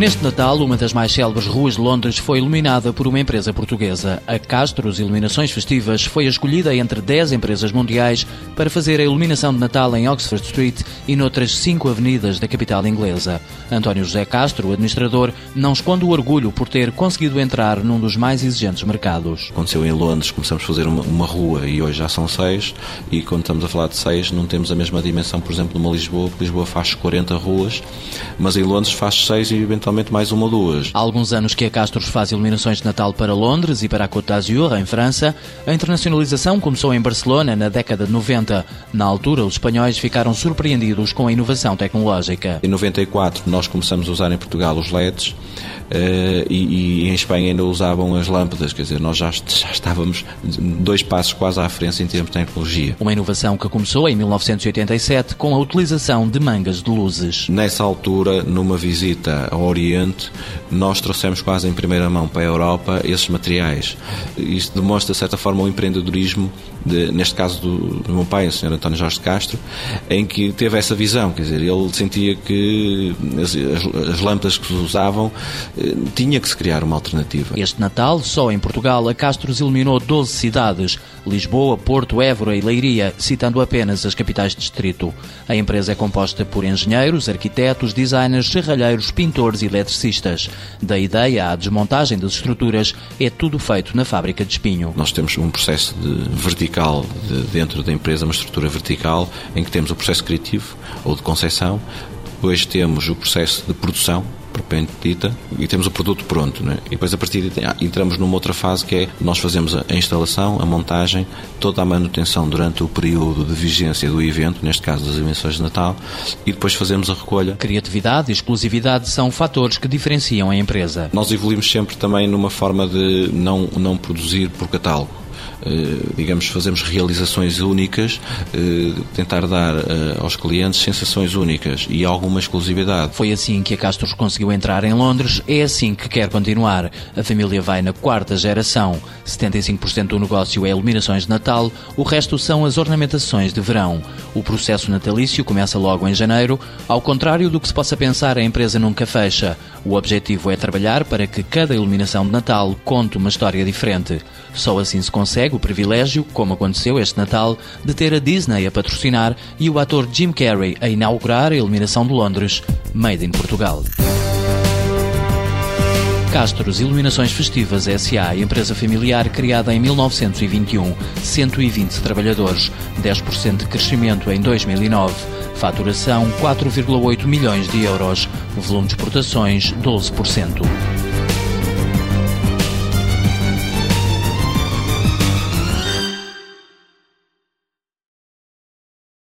Neste Natal, uma das mais célebres ruas de Londres foi iluminada por uma empresa portuguesa. A Castros Iluminações Festivas foi escolhida entre 10 empresas mundiais para fazer a iluminação de Natal em Oxford Street e noutras cinco avenidas da capital inglesa. António José Castro, administrador, não esconde o orgulho por ter conseguido entrar num dos mais exigentes mercados. Aconteceu em Londres, começamos a fazer uma, uma rua e hoje já são seis, e quando estamos a falar de seis, não temos a mesma dimensão, por exemplo, numa Lisboa, que Lisboa faz 40 ruas, mas em Londres faz seis e eventualmente mais uma ou duas. Há alguns anos que a Castros faz iluminações de Natal para Londres e para a Côte d'Azur, em França. A internacionalização começou em Barcelona na década de 90. Na altura, os espanhóis ficaram surpreendidos com a inovação tecnológica. Em 94, nós começamos a usar em Portugal os LEDs. Uh, e, e, em Espanha ainda usavam as lâmpadas, quer dizer, nós já, já, estávamos dois passos quase à frente em termos de tecnologia. Uma inovação que começou em 1987 com a utilização de mangas de luzes. Nessa altura, numa visita ao Oriente, nós trouxemos quase em primeira mão para a Europa esses materiais. Isto demonstra, de certa forma, o empreendedorismo, de, neste caso do, do, meu pai, o Sr. António Jorge de Castro, em que teve essa visão, quer dizer, ele sentia que as, as, as lâmpadas que se usavam eh, tinha que se criar uma alternativa. Este Natal, só em Portugal, a Castros iluminou 12 cidades, Lisboa, Porto, Évora e Leiria, citando apenas as capitais de distrito. A empresa é composta por engenheiros, arquitetos, designers, serralheiros, pintores e eletricistas. Da ideia à desmontagem das estruturas, é tudo feito na fábrica de espinho. Nós temos um processo de vertical de, dentro da empresa, uma estrutura vertical, em que temos o processo criativo ou de concepção, depois temos o processo de produção, propriamente dita, e temos o produto pronto. Né? E depois, a partir de ah, entramos numa outra fase que é nós fazemos a instalação, a montagem, toda a manutenção durante o período de vigência do evento, neste caso das emissões de Natal, e depois fazemos a recolha. Criatividade e exclusividade são fatores que diferenciam a empresa. Nós evoluímos sempre também numa forma de não, não produzir por catálogo digamos, fazemos realizações únicas, eh, tentar dar eh, aos clientes sensações únicas e alguma exclusividade. Foi assim que a Castros conseguiu entrar em Londres, é assim que quer continuar. A família vai na quarta geração. 75% do negócio é iluminações de Natal, o resto são as ornamentações de verão. O processo natalício começa logo em janeiro, ao contrário do que se possa pensar, a empresa nunca fecha. O objetivo é trabalhar para que cada iluminação de Natal conte uma história diferente. Só assim se consegue o privilégio, como aconteceu este Natal, de ter a Disney a patrocinar e o ator Jim Carrey a inaugurar a iluminação de Londres, Made in Portugal. Castros Iluminações Festivas S.A., empresa familiar criada em 1921, 120 trabalhadores, 10% de crescimento em 2009, faturação 4,8 milhões de euros, volume de exportações 12%.